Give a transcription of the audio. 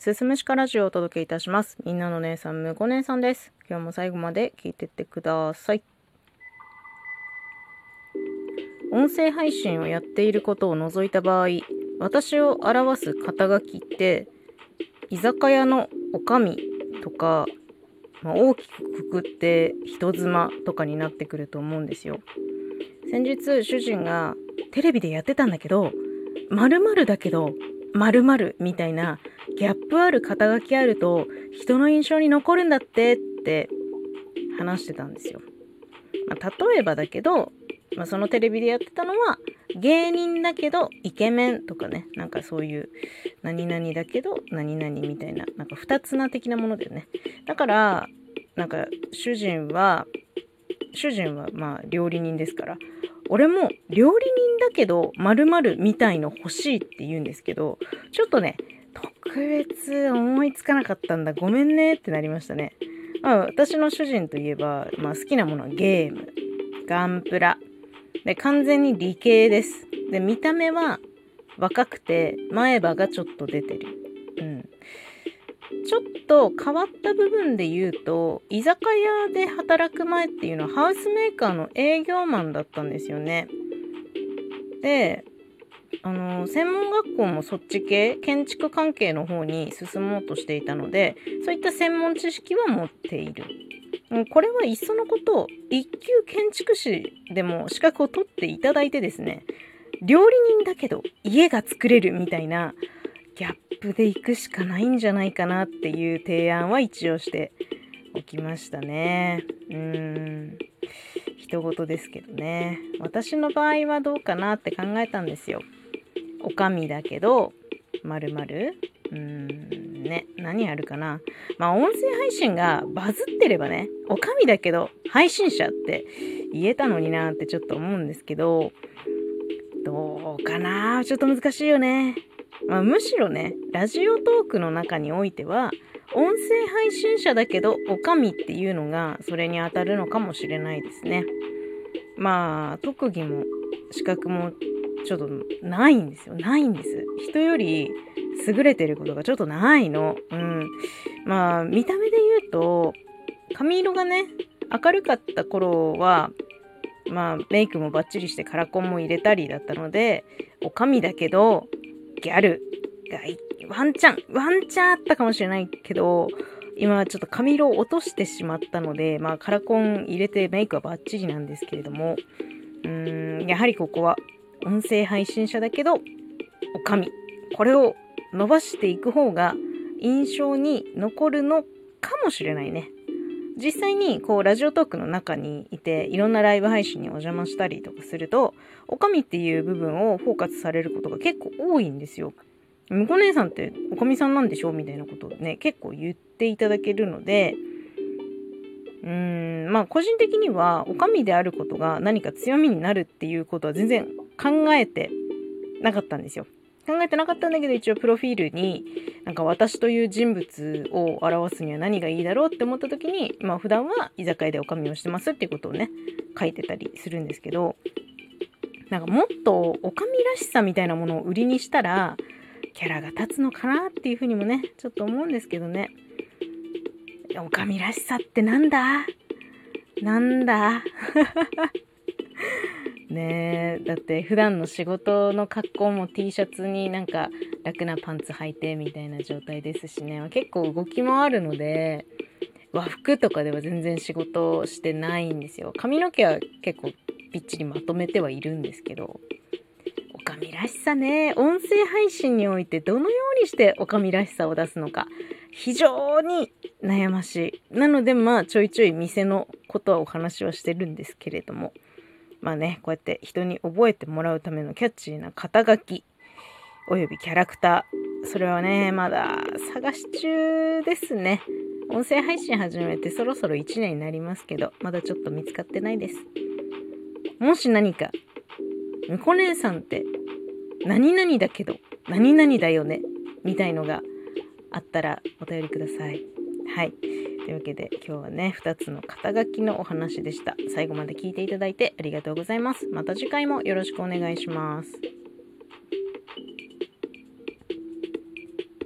すすむしかラジオをお届けいたします。みんなの姉さん、むこ姉さんです。今日も最後まで聞いてってください。音声配信をやっていることを除いた場合、私を表す肩書きって、居酒屋のおかみとか、まあ、大きくくくって人妻とかになってくると思うんですよ。先日主人がテレビでやってたんだけど、〇〇だけど、〇〇みたいなギャップある肩書きあると人の印象に残るんだってって話してたんですよ。まあ、例えばだけど、まあ、そのテレビでやってたのは芸人だけどイケメンとかねなんかそういう何々だけど何々みたいななんか二つな的なものだよねだからなんか主人は主人はまあ料理人ですから俺も料理人だけど〇〇みたいの欲しいって言うんですけどちょっとね特別思いつかなかったんだ。ごめんねってなりましたね、まあ、私の主人といえば、まあ、好きなものはゲーム。ガンプラ。で完全に理系です。で見た目は若くて前歯がちょっと出てる。ちょっと変わった部分で言うと居酒屋で働く前っていうのはハウスメーカーの営業マンだったんですよね。であの専門学校もそっち系建築関係の方に進もうとしていたのでそういった専門知識は持っている。これはいっそのこと一級建築士でも資格を取っていただいてですね料理人だけど家が作れるみたいなギャップで行くしかないんじゃないかなっていう提案は一応しておきましたね。うーん。人事ですけどね。私の場合はどうかなって考えたんですよ。おかみだけどまるまる。うーん。ね。何あるかな。まあ音声配信がバズってればねおかみだけど配信者って言えたのになってちょっと思うんですけどどうかな。ちょっと難しいよね。まあ、むしろねラジオトークの中においては音声配信者だけどおかみっていうのがそれに当たるのかもしれないですね。まあ特技も資格もちょっとないんですよ。ないんです。人より優れてることがちょっとないの。うん。まあ見た目で言うと髪色がね明るかった頃はまあメイクもバッチリしてカラコンも入れたりだったのでおかみだけどギャルがワンチャン、ワンチャンあったかもしれないけど、今ちょっと髪色を落としてしまったので、まあカラコン入れてメイクはバッチリなんですけれども、うーん、やはりここは音声配信者だけど、おかみ。これを伸ばしていく方が印象に残るのかもしれないね。実際にこうラジオトークの中にいていろんなライブ配信にお邪魔したりとかするとおかみっていう部分をフォーカスされることが結構多いんですよ。向こう姉さんっておかみさんなんでしょみたいなことをね結構言っていただけるのでうーんまあ個人的にはおかみであることが何か強みになるっていうことは全然考えてなかったんですよ。考えてなかったんだけど一応プロフィールになんか私という人物を表すには何がいいだろうって思った時にまあ普段は居酒屋でおかみをしてますっていうことをね書いてたりするんですけどなんかもっとおかみらしさみたいなものを売りにしたらキャラが立つのかなっていうふうにもねちょっと思うんですけどね。おかみらしさってなんだ？なんだ？ね。えだって普段の仕事の格好も T シャツになんか楽なパンツ履いてみたいな状態ですしね。結構動きもあるので和服とかでは全然仕事してないんですよ。髪の毛は結構ぴっちりまとめてはいるんですけどおかみらしさね。音声配信においてどのようにしておかみらしさを出すのか非常に悩ましい。なのでまあちょいちょい店のことはお話はしてるんですけれども。まあね、こうやって人に覚えてもらうためのキャッチーな肩書き、およびキャラクター。それはね、まだ探し中ですね。音声配信始めてそろそろ1年になりますけど、まだちょっと見つかってないです。もし何か、みこ姉さんって何々だけど、何々だよね、みたいのがあったらお便りください。はい。というわけで今日はね、2つの肩書きのお話でした。最後まで聞いていただいてありがとうございます。また次回もよろしくお願いします。